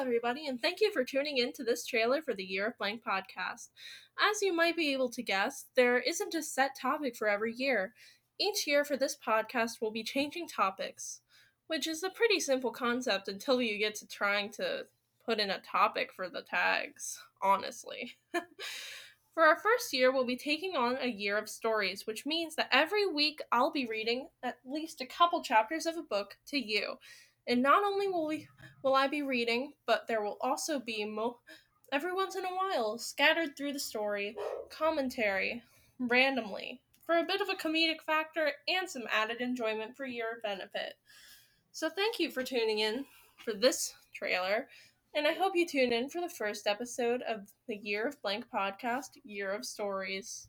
everybody, and thank you for tuning in to this trailer for the Year of Blank podcast. As you might be able to guess, there isn't a set topic for every year. Each year for this podcast will be changing topics, which is a pretty simple concept until you get to trying to put in a topic for the tags, honestly. for our first year, we'll be taking on a year of stories, which means that every week I'll be reading at least a couple chapters of a book to you. And not only will we will I be reading, but there will also be mo- every once in a while scattered through the story commentary randomly for a bit of a comedic factor and some added enjoyment for your benefit. So thank you for tuning in for this trailer. And I hope you tune in for the first episode of the Year of Blank podcast, Year of Stories.